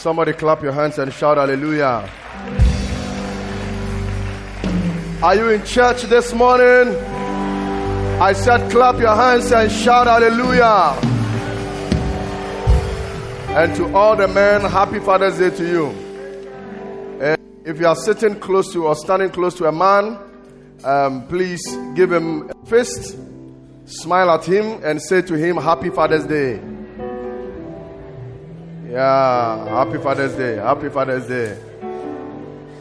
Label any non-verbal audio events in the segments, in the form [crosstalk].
Somebody clap your hands and shout hallelujah. Are you in church this morning? I said clap your hands and shout hallelujah. And to all the men, happy Father's Day to you. And if you are sitting close to or standing close to a man, um, please give him a fist, smile at him, and say to him, Happy Father's Day. Yeah, happy Father's Day. Happy Father's Day.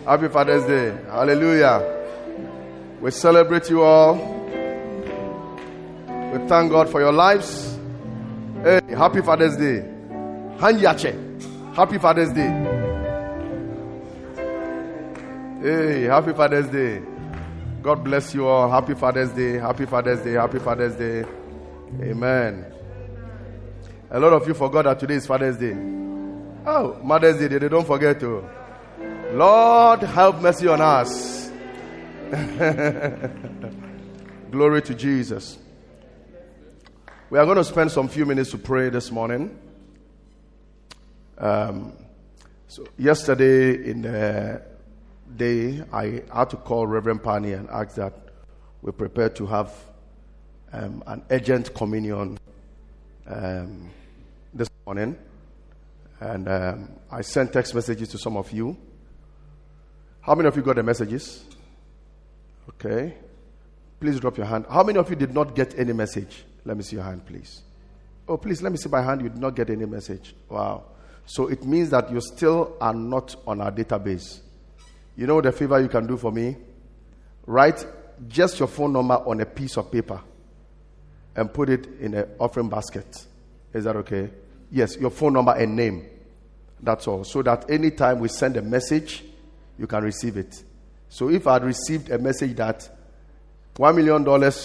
Happy Father's Day. Hallelujah. We celebrate you all. We thank God for your lives. Hey, happy Father's Day. Hanyache. Happy Father's Day. Hey, happy Father's Day. God bless you all. Happy Father's Day. Happy Father's Day. Happy Father's Day. Amen. A lot of you forgot that today is Father's Day. Oh, Mother's Day, they don't forget to. Lord, have mercy on us. [laughs] Glory to Jesus. We are going to spend some few minutes to pray this morning. Um, so yesterday in the day, I had to call Reverend Pani and ask that we prepare to have um, an urgent communion um, this morning. And um, I sent text messages to some of you. How many of you got the messages? Okay. Please drop your hand. How many of you did not get any message? Let me see your hand, please. Oh, please, let me see my hand. You did not get any message. Wow. So it means that you still are not on our database. You know the favor you can do for me? Write just your phone number on a piece of paper and put it in an offering basket. Is that okay? Yes, your phone number and name. That's all. So that anytime we send a message, you can receive it. So if I had received a message that $1 million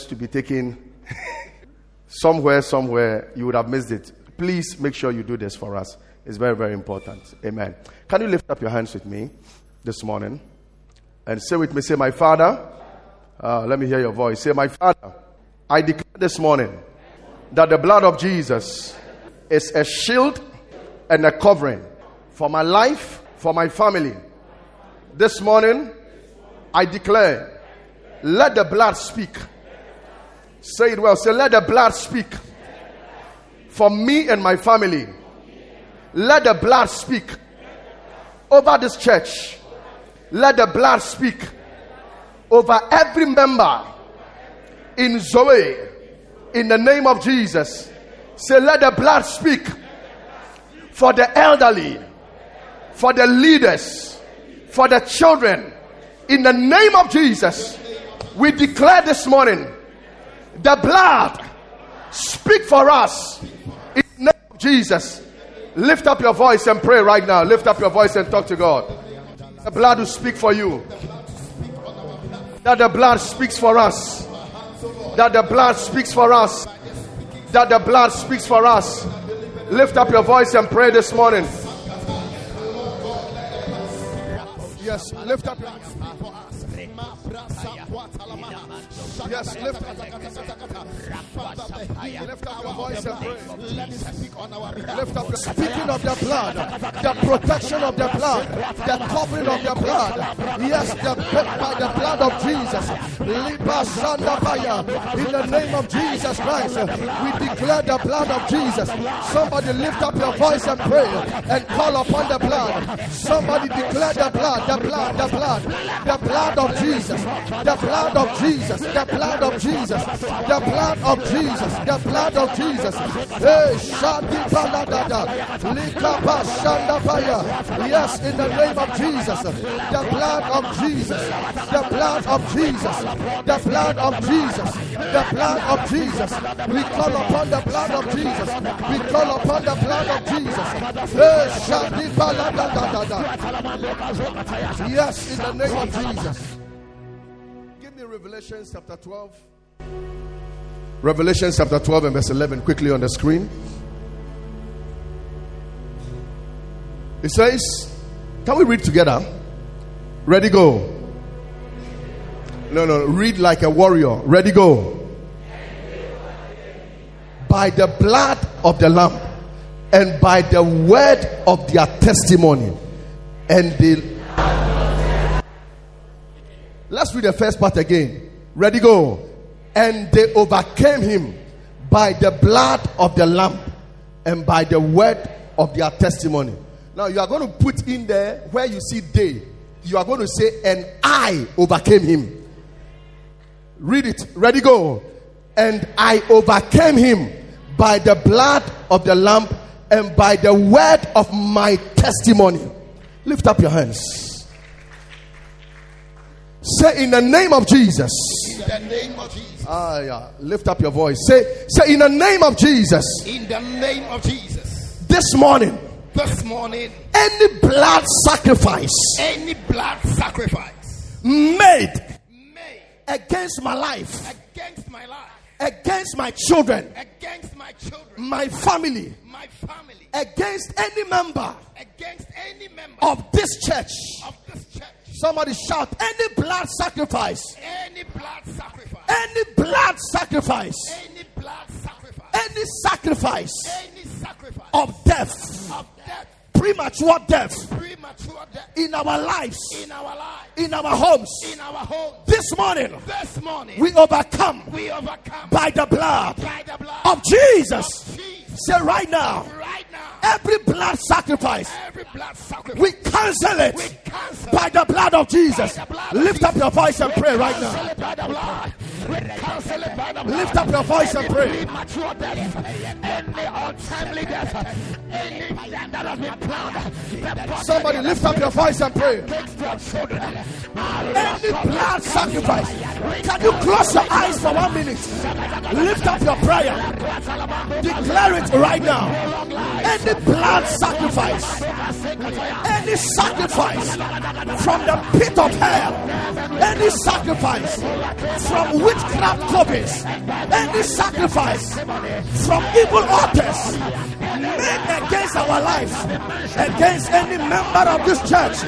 to be taken [laughs] somewhere, somewhere, you would have missed it. Please make sure you do this for us. It's very, very important. Amen. Can you lift up your hands with me this morning and say with me, say, My Father, uh, let me hear your voice. Say, My Father, I declare this morning that the blood of Jesus is a shield and a covering for my life, for my family. This morning, I declare, let the blood speak. Say it well. Say, let the blood speak for me and my family. Let the blood speak over this church. Let the blood speak over every member in Zoe in the name of Jesus. Say, let the blood speak for the elderly, for the leaders, for the children. In the name of Jesus, we declare this morning the blood speak for us. In the name of Jesus, lift up your voice and pray right now. Lift up your voice and talk to God. The blood will speak for you. That the blood speaks for us. That the blood speaks for us. That the blood speaks for us. Lift up your voice and pray this morning. Yes, lift up your Yes, lift up, lift up your voice and pray. Let me speak on our behalf. Lift up, the speaking of the blood, the protection of the blood, the covering of the blood. Yes, the by the blood of Jesus. In the name of Jesus Christ, we declare the blood of Jesus. Somebody lift up your voice and pray and call upon the blood. Somebody declare the blood, the blood, the blood, the blood of Jesus, the blood of Jesus, the blood of Jesus, the blood of Jesus, the blood of Jesus. Hey, Shadi Paladada, Likapa Shandapaya. Yes, in the name of Jesus, the blood of Jesus, the blood of Jesus, the blood of Jesus, the blood of Jesus. We call upon the blood of Jesus. We call upon the blood of Jesus. Hey, Shadi Paladada. Yes, in the name of Jesus. Give me Revelation chapter 12. Revelation chapter 12 and verse 11 quickly on the screen. It says, Can we read together? Ready, go. No, no, read like a warrior. Ready, go. By the blood of the Lamb and by the word of their testimony. And they. Let's read the first part again. Ready, go. And they overcame him by the blood of the Lamb and by the word of their testimony. Now you are going to put in there where you see they, you are going to say, and I overcame him. Read it. Ready, go. And I overcame him by the blood of the Lamb and by the word of my testimony. Lift up your hands. Say in the name of Jesus. In the name of Jesus. Ah, yeah. Lift up your voice. Say, say in the name of Jesus. In the name of Jesus. This morning, This morning, any blood sacrifice any blood sacrifice made made against my life, against my life, against my children, against my children, my family, my family, against any member against any member of this church. of this church, Somebody shout, any blood sacrifice, any blood sacrifice, any blood sacrifice, any blood sacrifice, any sacrifice any sacrifice of death, of death, premature death premature death in our lives, in our lives. in our homes. in our homes. This morning, This morning, we overcome we overcome by the blood by the blood of Jesus. Jesus. Say right now, Right now, every blood sacrifice, every blood sacrifice, we cancel it. we cancel by the blood of Jesus. Blood of Lift up your voice and pray right now. It by the blood. We cancel it by the blood. Lift up your voice and pray. Any untimely death, any death that has been planned. Somebody lift up your voice and pray. against your children. Any blood sacrifice. Can you close your eyes for one minute? Lift up your prayer. Declare it right now. Any blood sacrifice, any sacrifice from the pit of hell, any sacrifice from witchcraft copies, any sacrifice from evil altars made against our lives, against any member of this church,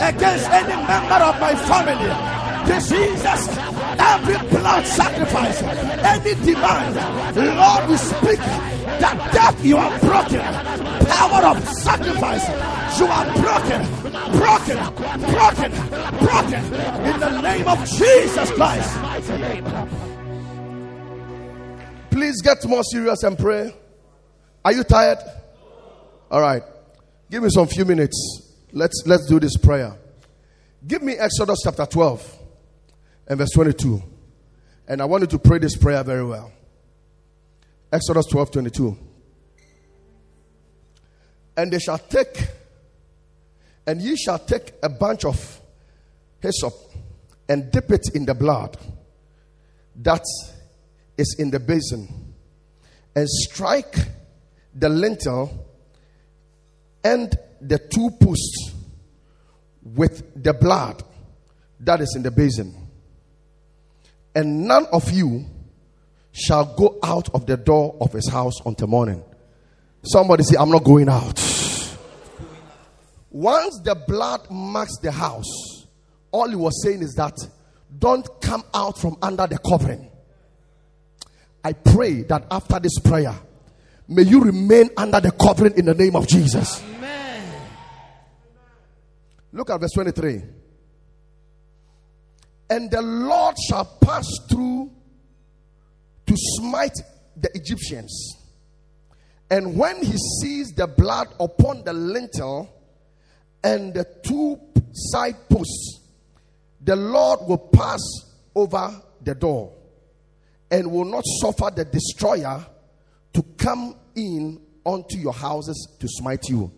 against any member of my family. Diseases, every blood sacrifice, any demand, Lord, we speak that death you are broken, power of sacrifice, you are broken, broken, broken, broken in the name of Jesus Christ. Please get more serious and pray. Are you tired? All right. Give me some few minutes. Let's let's do this prayer. Give me Exodus chapter 12 and verse 22. And I want you to pray this prayer very well. Exodus 12 22. And they shall take, and ye shall take a bunch of hyssop and dip it in the blood that is in the basin, and strike the lintel and the two posts with the blood that is in the basin. And none of you shall go out of the door of his house until morning. Somebody say, I'm not going out. Once the blood marks the house, all he was saying is that don't come out from under the covering. I pray that after this prayer, may you remain under the covering in the name of Jesus. Amen. Look at verse 23. And the Lord shall pass through to smite the Egyptians. And when he sees the blood upon the lintel and the two side posts, the Lord will pass over the door and will not suffer the destroyer to come in unto your houses to smite you.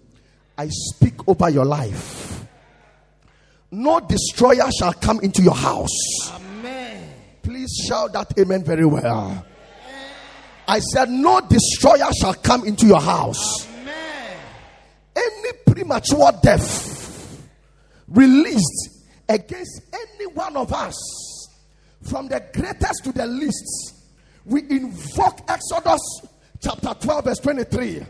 I speak over your life. No destroyer shall come into your house. Amen. Please shout that amen very well. I said, No destroyer shall come into your house. Amen. Any premature death released against any one of us, from the greatest to the least, we invoke Exodus chapter 12, verse 23,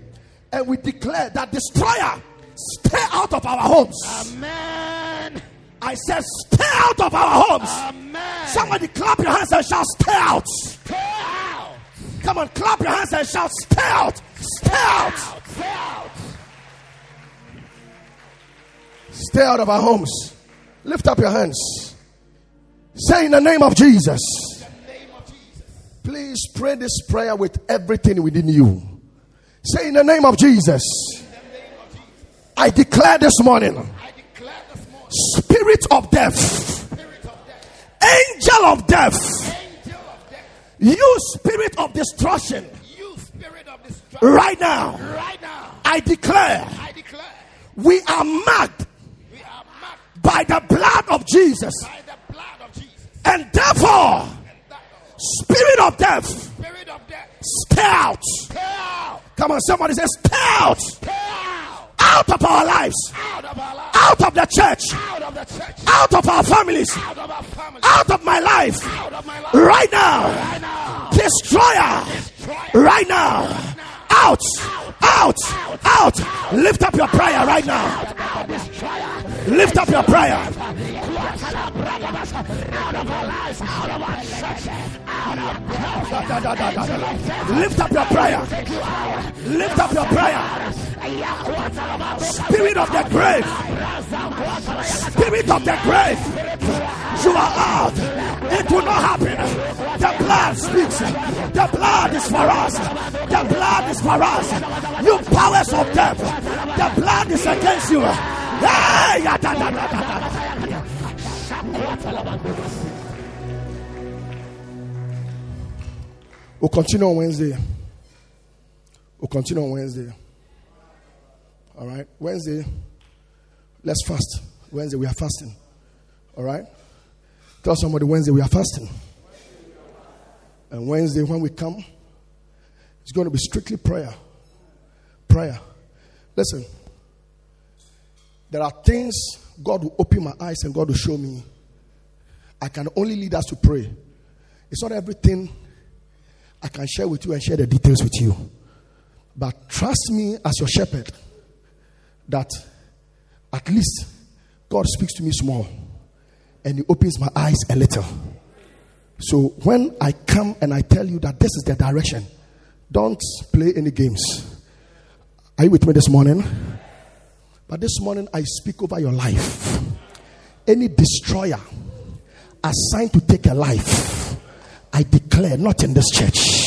and we declare that destroyer Stay out of our homes. Amen. I said, stay out of our homes. Amen. Somebody clap your hands and shout, stay out. Stay out. Come on, clap your hands and shout, stay out. Stay, out. Stay out. Stay out of our homes. Lift up your hands. Say in the name of Jesus. Name of Jesus. Please pray this prayer with everything within you. Say in the name of Jesus. I declare this morning. Spirit of death. Angel of death. You spirit of destruction. Right now. I declare. We are marked by the blood of Jesus. And therefore, spirit of death, stay out. Come on, somebody say, stay out. Out of our lives, out of the church, out of our families, out of my life, right now. Destroyer, right now. Out, out, out. Lift up your prayer right now. Lift up your. Out of. Out of. Out of prayer. Lift up your prayer. Lift up your prayer. Spirit of the grave. Spirit of the grave. You are out. It will not happen. The blood speaks. The blood is for us. The blood is for us. You powers of death. The blood is against you. We'll continue on Wednesday. We'll continue on Wednesday. All right. Wednesday, let's fast. Wednesday, we are fasting. All right. Tell somebody Wednesday, we are fasting. And Wednesday, when we come, it's going to be strictly prayer. Prayer. Listen, there are things God will open my eyes and God will show me. I can only lead us to pray. It's not everything I can share with you and share the details with you. But trust me as your shepherd that at least God speaks to me small and He opens my eyes a little. So when I come and I tell you that this is the direction, don't play any games. Are you with me this morning? But this morning I speak over your life. Any destroyer assigned to take a life, I declare not in this church.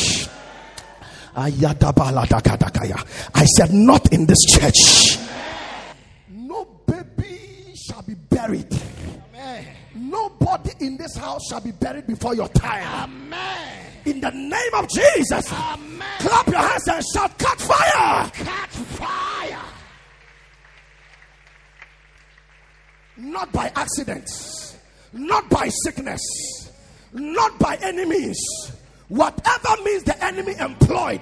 I said, not in this church. No baby shall be buried. Nobody in this house shall be buried before your time. Amen. In the name of Jesus, Amen. clap your hands and shout, "Cut fire!" Catch fire. Not by accidents, not by sickness, not by any means. Whatever means the enemy employed,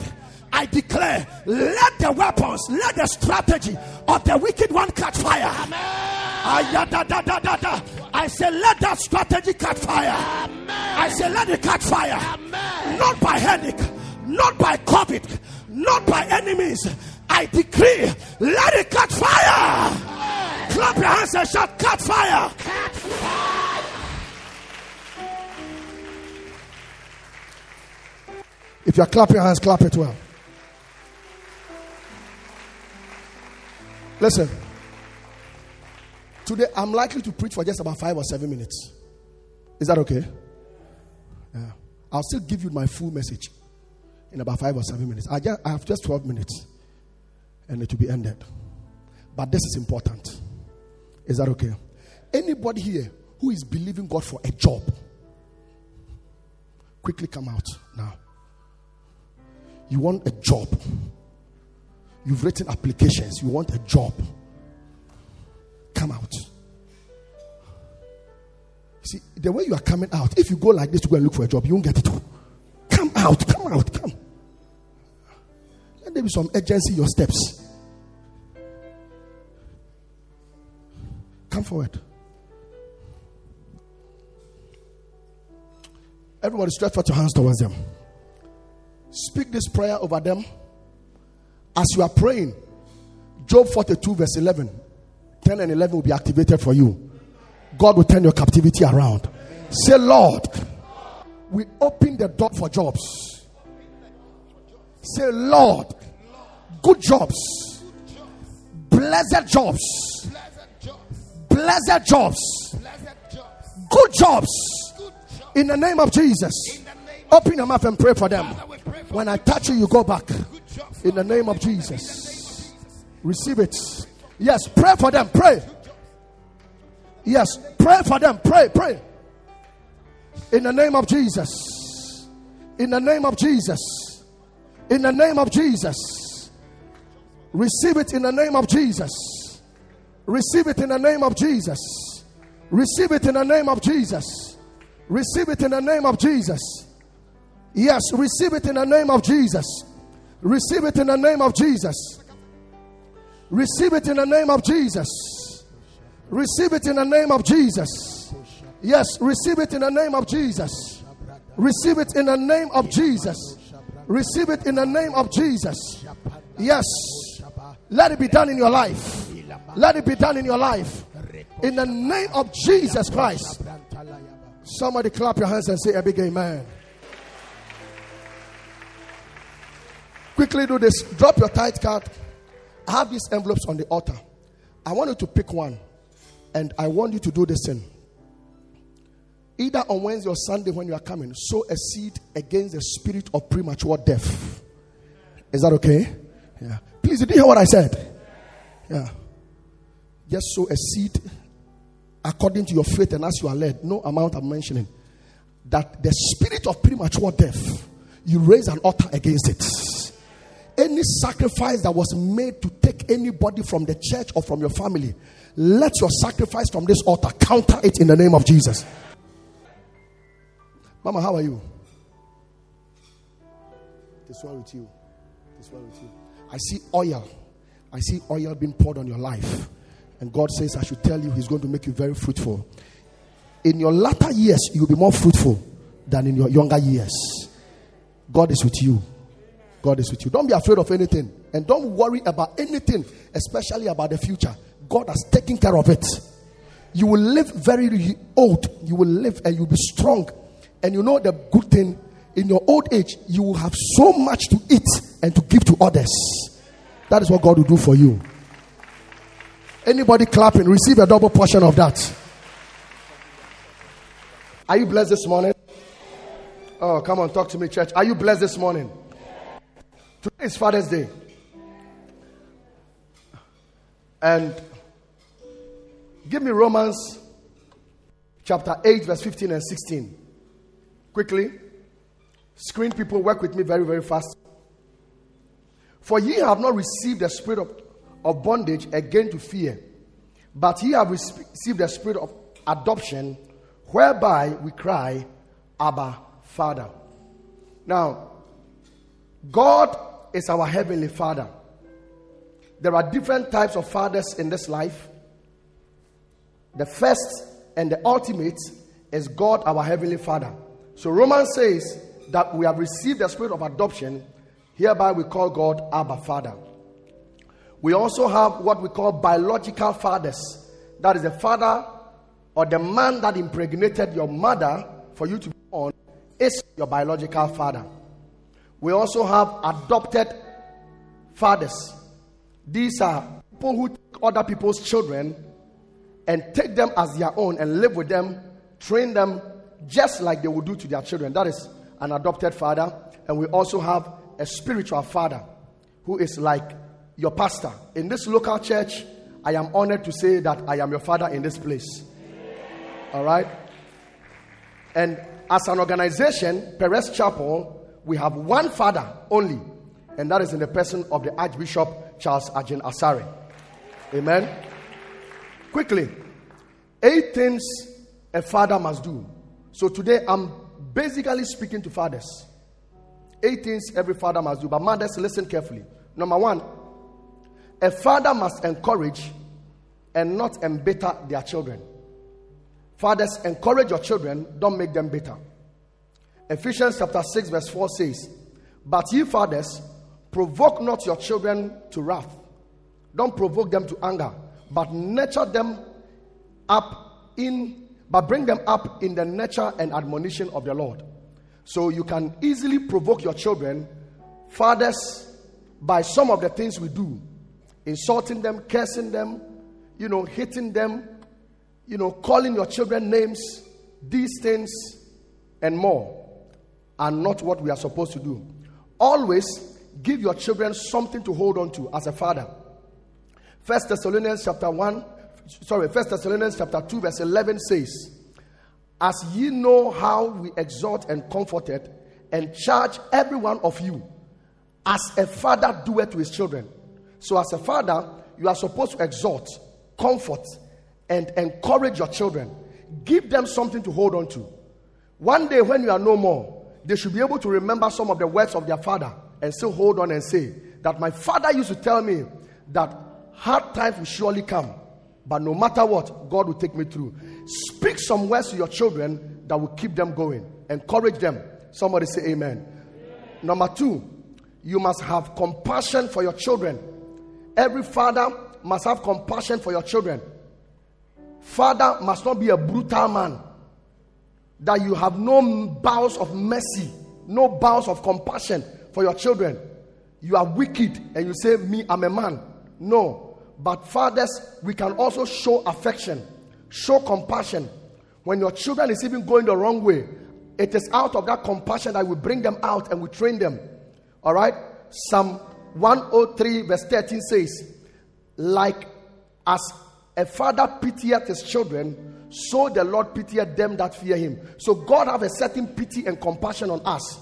I declare, let the weapons, let the strategy of the wicked one catch fire. I say, let that strategy catch fire. I say, let it catch fire. Not by headache, not by COVID, not by enemies. I decree, let it catch fire. Clap your hands and shout, catch fire. If you're clapping your hands, clap it well. Listen. Today, I'm likely to preach for just about five or seven minutes. Is that okay? Yeah. I'll still give you my full message in about five or seven minutes. I, just, I have just 12 minutes and it will be ended. But this is important. Is that okay? Anybody here who is believing God for a job, quickly come out now. You want a job. You've written applications. You want a job. Come out. See, the way you are coming out, if you go like this to go and look for a job, you won't get it. Come out, come out, come. Let there be some urgency in your steps. Come forward. Everybody stretch out your hands towards them. Speak this prayer over them. As you are praying, Job 42, verse 11, 10 and 11 will be activated for you. God will turn your captivity around. Say, Lord, we open the door for jobs. Say, Lord, good jobs, blessed jobs, Blessed jobs. Good jobs. In the name of Jesus. Open your mouth and pray for them. When I touch you, you go back. In the name of Jesus. Receive it. Yes, pray for them. Pray. Yes, pray for them. Pray, pray. In the name of Jesus. In the name of Jesus. In the name of Jesus. Receive it in the name of Jesus. Receive it in the name of Jesus. Receive it in the name of Jesus. Receive it in the name of Jesus. Yes, receive it in the name of Jesus. Receive it in the name of Jesus. Receive it in the name of Jesus. Receive it in the name of Jesus. Yes, receive it in the name of Jesus. Receive it in the name of Jesus. Receive it in the name of Jesus. Yes. Let it be done in your life. Let it be done in your life. In the name of Jesus Christ. Somebody clap your hands and say a big amen. Quickly do this. Drop your tithe card. I have these envelopes on the altar. I want you to pick one. And I want you to do this thing. Either on Wednesday or Sunday when you are coming, sow a seed against the spirit of premature death. Is that okay? Yeah. Please, did you hear what I said? Yeah. Just sow a seed according to your faith and as you are led. No amount I'm mentioning. That the spirit of premature death, you raise an altar against it. Any sacrifice that was made to take anybody from the church or from your family, let your sacrifice from this altar counter it in the name of Jesus. Mama, how are you? This one with you. This one with you. I see oil. I see oil being poured on your life. And God says, I should tell you, He's going to make you very fruitful. In your latter years, you'll be more fruitful than in your younger years. God is with you. God is with you. Don't be afraid of anything. And don't worry about anything, especially about the future. God has taken care of it. You will live very old. You will live and you'll be strong. And you know the good thing in your old age, you will have so much to eat and to give to others. That is what God will do for you. Anybody clapping, receive a double portion of that. Are you blessed this morning? Oh, come on, talk to me, church. Are you blessed this morning? Today is Father's Day. And give me Romans chapter 8, verse 15 and 16. Quickly. Screen people, work with me very, very fast. For ye have not received the spirit of, of bondage again to fear, but ye have received the spirit of adoption, whereby we cry, Abba, Father. Now, God is our heavenly Father. There are different types of fathers in this life. The first and the ultimate is God, our heavenly Father. So Romans says that we have received the spirit of adoption, hereby we call God Abba Father. We also have what we call biological fathers. That is the father or the man that impregnated your mother for you to be born is your biological father. We also have adopted fathers. These are people who take other people's children and take them as their own and live with them, train them just like they would do to their children. That is an adopted father. And we also have a spiritual father who is like your pastor. In this local church, I am honored to say that I am your father in this place. All right? And as an organization, Perez Chapel, we have one father only, and that is in the person of the Archbishop Charles Agyin Asare. Amen. Quickly, eight things a father must do. So today I'm basically speaking to fathers. Eight things every father must do, but mothers, listen carefully. Number one, a father must encourage and not embitter their children. Fathers, encourage your children, don't make them bitter. Ephesians chapter 6, verse 4 says, But ye fathers, provoke not your children to wrath. Don't provoke them to anger, but nurture them up in, but bring them up in the nature and admonition of the Lord. So you can easily provoke your children, fathers, by some of the things we do insulting them, cursing them, you know, hitting them, you know, calling your children names, these things, and more are not what we are supposed to do. Always give your children something to hold on to as a father. First Thessalonians chapter 1, sorry, First Thessalonians chapter 2, verse 11 says, As ye know how we exhort and comforted and charge every one of you, as a father doeth to his children. So, as a father, you are supposed to exhort, comfort, and encourage your children. Give them something to hold on to. One day, when you are no more, they should be able to remember some of the words of their father and still hold on and say that my father used to tell me that hard times will surely come, but no matter what, God will take me through. Speak some words to your children that will keep them going. Encourage them. Somebody say amen. amen. Number two, you must have compassion for your children. Every father must have compassion for your children. Father must not be a brutal man. That you have no bowels of mercy, no bowels of compassion for your children. You are wicked and you say, Me, I'm a man. No. But fathers, we can also show affection, show compassion. When your children is even going the wrong way, it is out of that compassion that we bring them out and we train them. All right? Psalm 103, verse 13 says, Like as a father pitieth his children, so the Lord pitieth them that fear him. So God have a certain pity and compassion on us.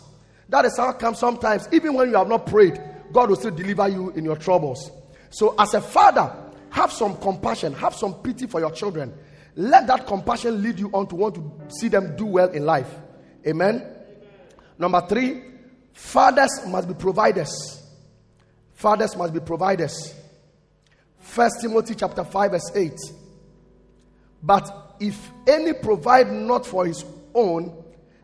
That is how come sometimes, even when you have not prayed, God will still deliver you in your troubles. So, as a father, have some compassion, have some pity for your children. Let that compassion lead you on to want to see them do well in life. Amen. Amen. Number three, fathers must be providers. Fathers must be providers. First Timothy chapter 5, verse 8. But if any provide not for his own,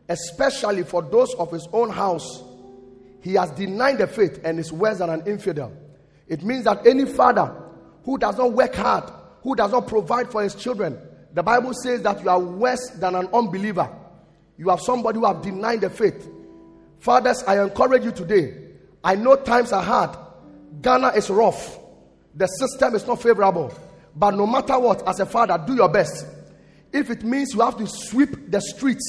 especially for those of his own house, he has denied the faith and is worse than an infidel. It means that any father who does not work hard, who does not provide for his children, the Bible says that you are worse than an unbeliever. You have somebody who have denied the faith. Fathers, I encourage you today. I know times are hard. Ghana is rough. The system is not favorable. But no matter what, as a father, do your best. If it means you have to sweep the streets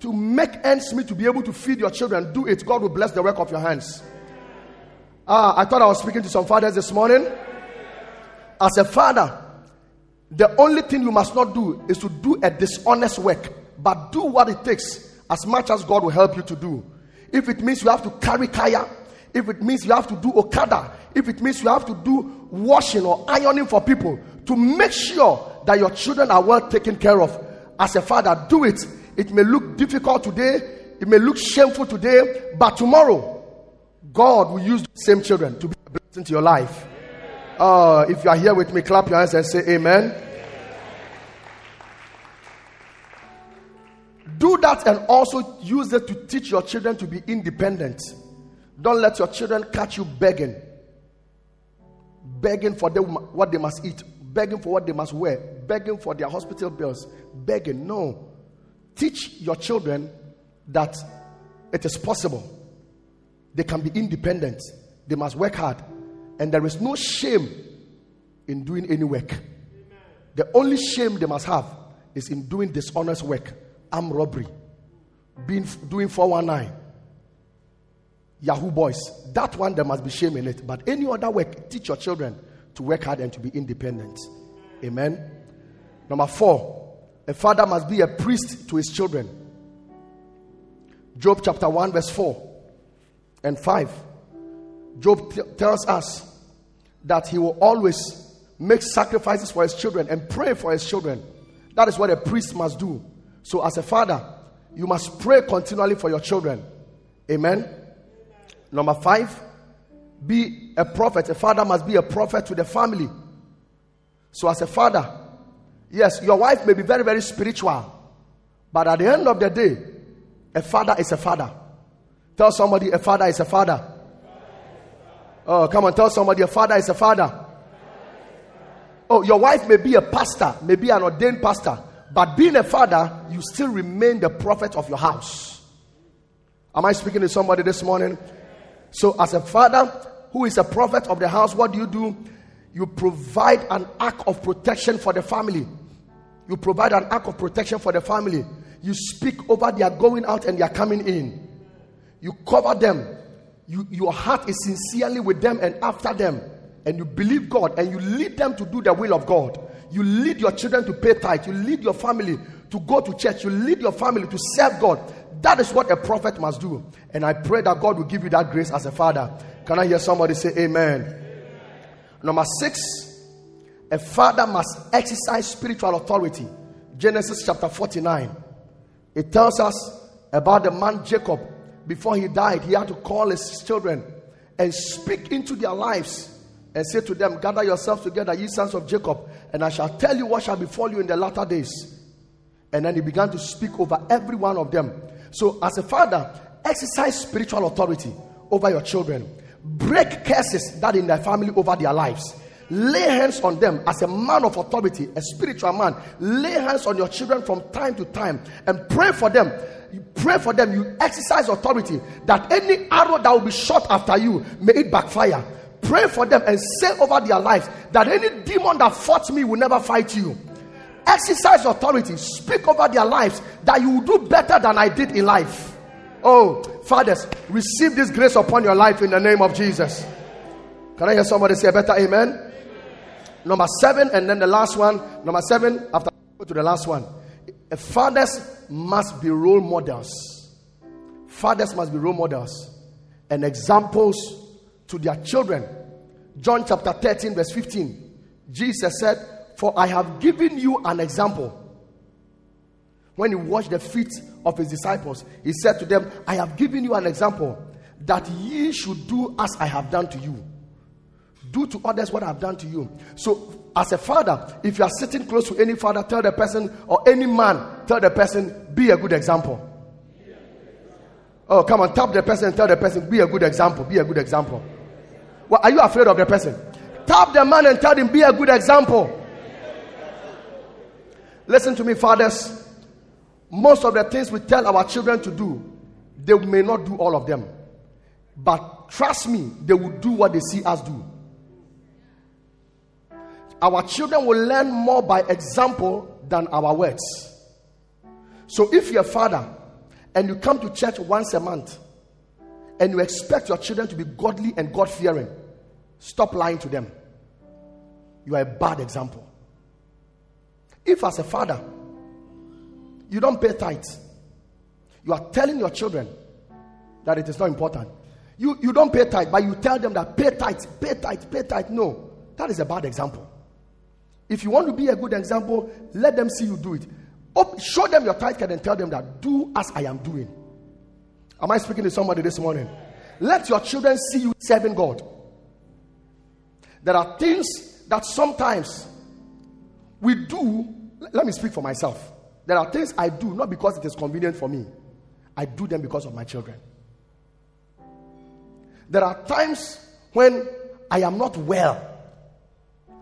to make ends meet to be able to feed your children, do it. God will bless the work of your hands. Ah, I thought I was speaking to some fathers this morning. As a father, the only thing you must not do is to do a dishonest work, but do what it takes as much as God will help you to do. If it means you have to carry kaya, if it means you have to do okada, if it means you have to do washing or ironing for people to make sure that your children are well taken care of, as a father, do it it may look difficult today, it may look shameful today, but tomorrow, God will use the same children to be a blessing to your life. Uh, if you are here with me, clap your hands and say amen. Do that and also use it to teach your children to be independent. Don't let your children catch you begging. Begging for them what they must eat, begging for what they must wear, begging for their hospital bills, begging. No. Teach your children that it is possible. They can be independent. They must work hard. And there is no shame in doing any work. The only shame they must have is in doing dishonest work, armed robbery, being doing 419, Yahoo boys. That one there must be shame in it. But any other work, teach your children to work hard and to be independent. Amen. Number four, a father must be a priest to his children. Job chapter 1, verse 4 and 5. Job t- tells us that he will always make sacrifices for his children and pray for his children. That is what a priest must do. So, as a father, you must pray continually for your children. Amen. Number five, be a prophet. A father must be a prophet to the family. So, as a father, Yes, your wife may be very, very spiritual. But at the end of the day, a father is a father. Tell somebody a father is a father. Oh, come on, tell somebody a father is a father. Oh, your wife may be a pastor, may be an ordained pastor, but being a father, you still remain the prophet of your house. Am I speaking to somebody this morning? So, as a father who is a prophet of the house, what do you do? You provide an ark of protection for the family. You provide an ark of protection for the family. You speak over their going out and their coming in. You cover them. You, your heart is sincerely with them and after them. And you believe God and you lead them to do the will of God. You lead your children to pay tithe. You lead your family to go to church. to lead your family to serve God. That is what a prophet must do. And I pray that God will give you that grace as a father. Can I hear somebody say amen? amen. Number six, a father must exercise spiritual authority. Genesis chapter 49. It tells us about the man Jacob. Before he died, he had to call his children and speak into their lives and say to them, Gather yourselves together, ye sons of Jacob, and I shall tell you what shall befall you in the latter days. And then he began to speak over every one of them. So, as a father, exercise spiritual authority over your children. Break curses that in their family over their lives. Lay hands on them as a man of authority, a spiritual man. Lay hands on your children from time to time and pray for them. You pray for them. You exercise authority that any arrow that will be shot after you may it backfire. Pray for them and say over their lives that any demon that fought me will never fight you exercise authority, speak over their lives that you will do better than I did in life. Oh, fathers, receive this grace upon your life in the name of Jesus. Can I hear somebody say a better amen? Number seven, and then the last one. Number seven, after go to the last one. Fathers must be role models. Fathers must be role models and examples to their children. John chapter 13, verse 15. Jesus said, For I have given you an example. When he washed the feet of his disciples, he said to them, I have given you an example that ye should do as I have done to you. Do to others what I have done to you. So, as a father, if you are sitting close to any father, tell the person, or any man, tell the person, be a good example. Oh, come on, tap the person tell the person, be a good example. Be a good example. Well, are you afraid of the person? Tap the man and tell him, be a good example. Listen to me, fathers. Most of the things we tell our children to do, they may not do all of them. But trust me, they will do what they see us do. Our children will learn more by example than our words. So if you're a father and you come to church once a month and you expect your children to be godly and God fearing, stop lying to them. You are a bad example. If, as a father, you don't pay tithes, you are telling your children that it is not important. You, you don't pay tithe, but you tell them that pay tithe, pay tithe, pay tithe. No, that is a bad example. If you want to be a good example, let them see you do it. show them your tithe and tell them that do as I am doing. Am I speaking to somebody this morning? Let your children see you serving God. There are things that sometimes we do, let me speak for myself. There are things I do not because it is convenient for me, I do them because of my children. There are times when I am not well.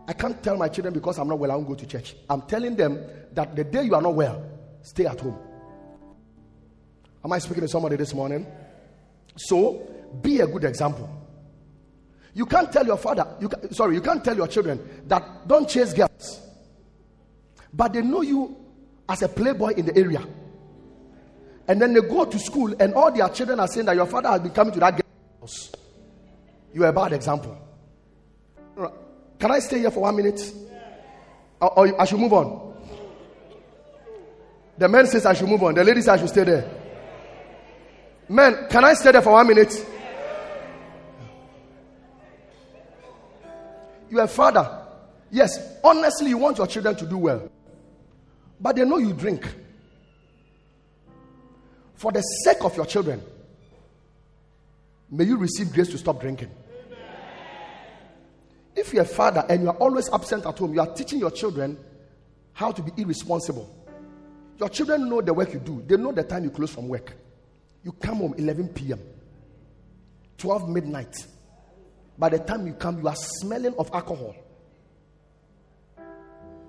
I can't tell my children because I'm not well, I won't go to church. I'm telling them that the day you are not well, stay at home. Am I speaking to somebody this morning? So, be a good example. You can't tell your father, you can, sorry, you can't tell your children that don't chase girls. But they know you as a playboy in the area. And then they go to school, and all their children are saying that your father has been coming to that house. You are a bad example. Can I stay here for one minute? Or, or I should move on? The man says I should move on. The lady says I should stay there. Man, can I stay there for one minute? You are a father. Yes, honestly, you want your children to do well but they know you drink. For the sake of your children, may you receive grace to stop drinking. If you're a father and you are always absent at home, you are teaching your children how to be irresponsible. Your children know the work you do, they know the time you close from work. You come home 11 p.m., 12 midnight. By the time you come, you are smelling of alcohol.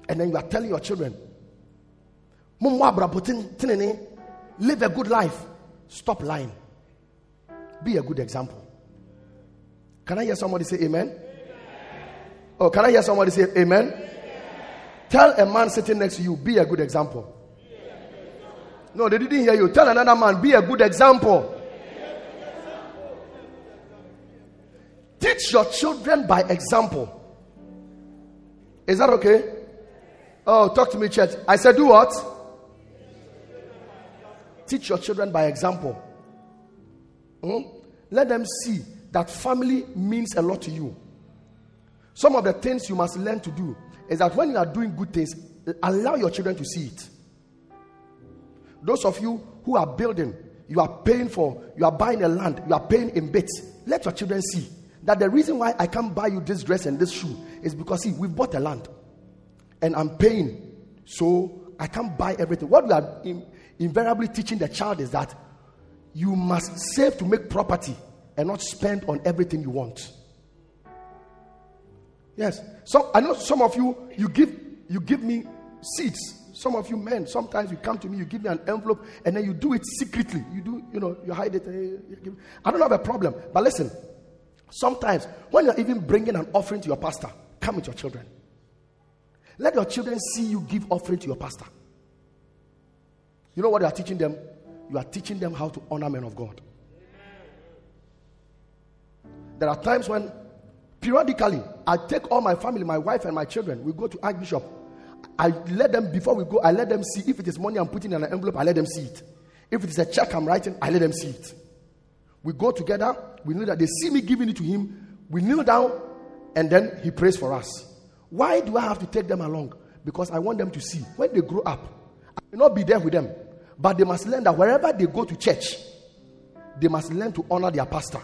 And then you are telling your children, Live a good life. Stop lying. Be a good example. Can I hear somebody say amen? Oh, can I hear somebody say amen? Tell a man sitting next to you, be a good example. No, they didn't hear you. Tell another man, be a good example. Teach your children by example. Is that okay? Oh, talk to me, church. I said, do what? Teach your children by example. Hmm? Let them see that family means a lot to you. Some of the things you must learn to do is that when you are doing good things, allow your children to see it. Those of you who are building, you are paying for, you are buying a land, you are paying in bits. Let your children see that the reason why I can't buy you this dress and this shoe is because, see, we've bought a land and I'm paying. So I can't buy everything. What we are in, invariably teaching the child is that you must save to make property and not spend on everything you want. Yes. So I know some of you you give you give me seeds. Some of you men, sometimes you come to me, you give me an envelope, and then you do it secretly. You do, you know, you hide it. Eh, I don't have a problem. But listen, sometimes when you're even bringing an offering to your pastor, come with your children. Let your children see you give offering to your pastor. You know what you are teaching them? You are teaching them how to honor men of God. There are times when periodically I take all my family, my wife and my children, we go to Archbishop. I let them before we go, I let them see if it is money I'm putting in an envelope, I let them see it. If it is a check I'm writing, I let them see it. We go together, we know that they see me giving it to him, we kneel down, and then he prays for us. Why do I have to take them along? Because I want them to see when they grow up, I will not be there with them, but they must learn that wherever they go to church, they must learn to honor their pastor.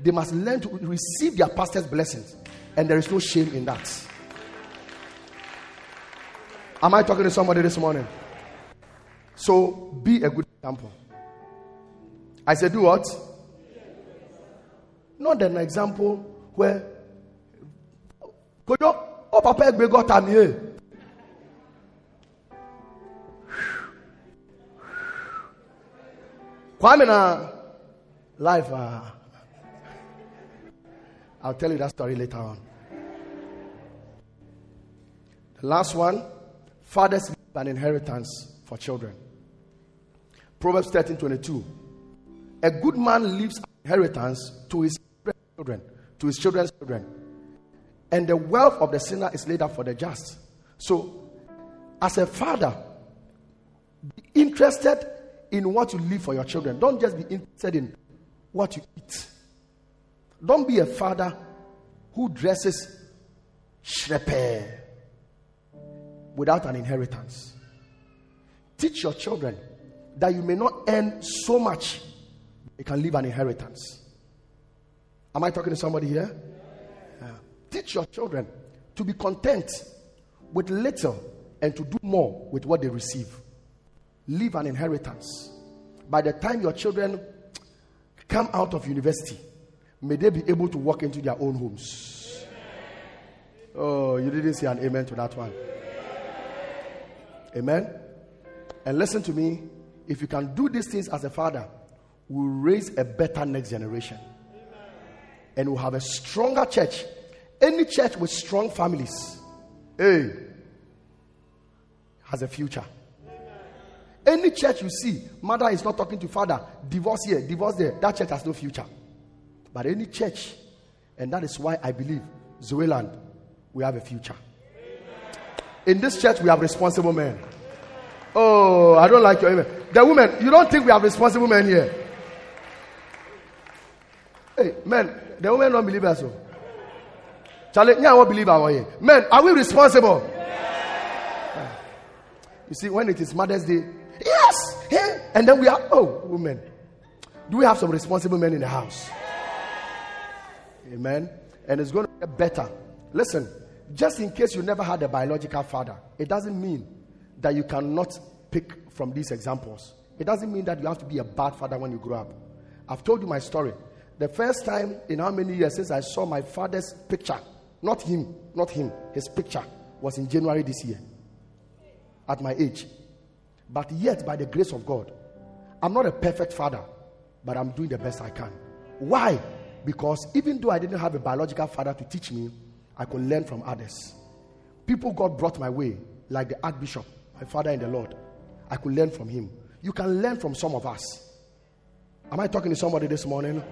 They must learn to receive their pastor's blessings. And there is no shame in that. Am I talking to somebody this morning? So be a good example. I said, do what? Not an example where. Kwame life uh, I'll tell you that story later on. The last one fathers an inheritance for children. Proverbs 13 22. A good man leaves an inheritance to his children, to his children's children. And the wealth of the sinner is laid up for the just. So, as a father, be interested in what you leave for your children. Don't just be interested in what you eat. Don't be a father who dresses shrepe without an inheritance. Teach your children that you may not earn so much, you can leave an inheritance. Am I talking to somebody here? Yeah. Teach your children to be content with little and to do more with what they receive. Leave an inheritance. By the time your children come out of university, may they be able to walk into their own homes. Oh, you didn't say an amen to that one. Amen. And listen to me if you can do these things as a father, we'll raise a better next generation. And we'll have a stronger church. Any church with strong families, hey, has a future. Any church you see, mother is not talking to father, divorce here, divorce there, that church has no future. But any church, and that is why I believe Zoeland, we have a future. In this church, we have responsible men. Oh, I don't like your amen. The women, you don't think we have responsible men here? Hey, men, the women don't believe us. So. Charlie, yeah, I won't believe our. Men, are we responsible? You see, when it is Mother's Day, yes, hey, and then we are, oh, women. Do we have some responsible men in the house? Amen. And it's going to get better. Listen, just in case you never had a biological father, it doesn't mean that you cannot pick from these examples. It doesn't mean that you have to be a bad father when you grow up. I've told you my story. The first time in how many years since I saw my father's picture, not him, not him, his picture was in January this year at my age. But yet, by the grace of God, I'm not a perfect father, but I'm doing the best I can. Why? Because even though I didn't have a biological father to teach me, I could learn from others. People God brought my way like the Archbishop, my father in the Lord. I could learn from him. You can learn from some of us. Am I talking to somebody this morning?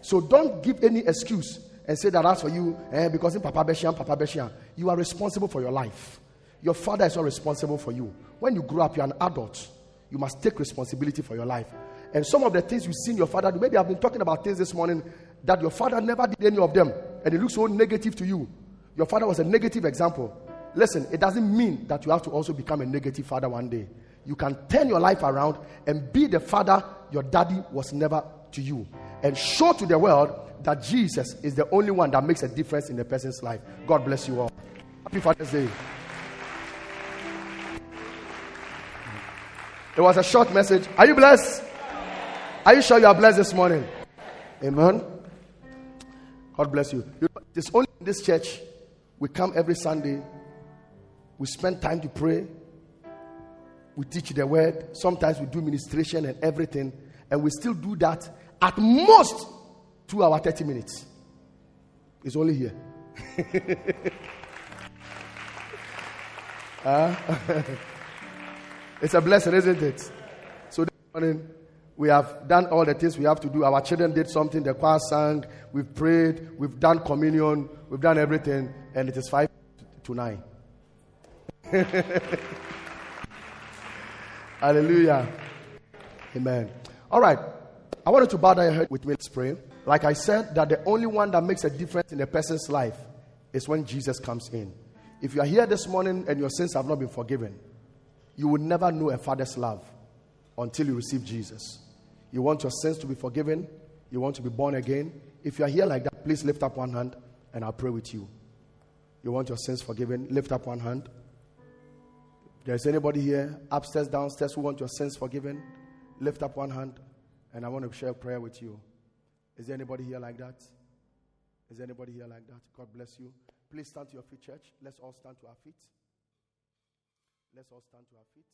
So don't give any excuse and say that that's for you eh, because in Papa Beshian, Papa Beshian. You are responsible for your life. Your father is not responsible for you. When you grow up, you're an adult. You must take responsibility for your life. And some of the things you've seen your father do, maybe I've been talking about things this morning that your father never did any of them, and it looks so negative to you. Your father was a negative example. Listen, it doesn't mean that you have to also become a negative father one day. You can turn your life around and be the father your daddy was never to you, and show to the world that Jesus is the only one that makes a difference in a person's life. God bless you all. Happy Father's Day. It was a short message. Are you blessed? Are you sure you are blessed this morning? Amen. God bless you. It's only in this church we come every Sunday. We spend time to pray. We teach the word. Sometimes we do ministration and everything. And we still do that at most two hour 30 minutes. It's only here. [laughs] uh, [laughs] it's a blessing, isn't it? So this morning, we have done all the things we have to do. Our children did something, the choir sang, we've prayed, we've done communion, we've done everything, and it is five to nine. [laughs] Hallelujah. Amen. All right. I wanted to bow down your head with me. Let's pray. Like I said, that the only one that makes a difference in a person's life is when Jesus comes in. If you are here this morning and your sins have not been forgiven, you will never know a father's love until you receive Jesus. You want your sins to be forgiven, you want to be born again. If you are here like that, please lift up one hand and I'll pray with you. You want your sins forgiven, lift up one hand. There's anybody here, upstairs, downstairs, who want your sins forgiven? Lift up one hand and I want to share a prayer with you. Is there anybody here like that? Is anybody here like that? God bless you. Please stand to your feet, church. Let's all stand to our feet. Let's all stand to our feet.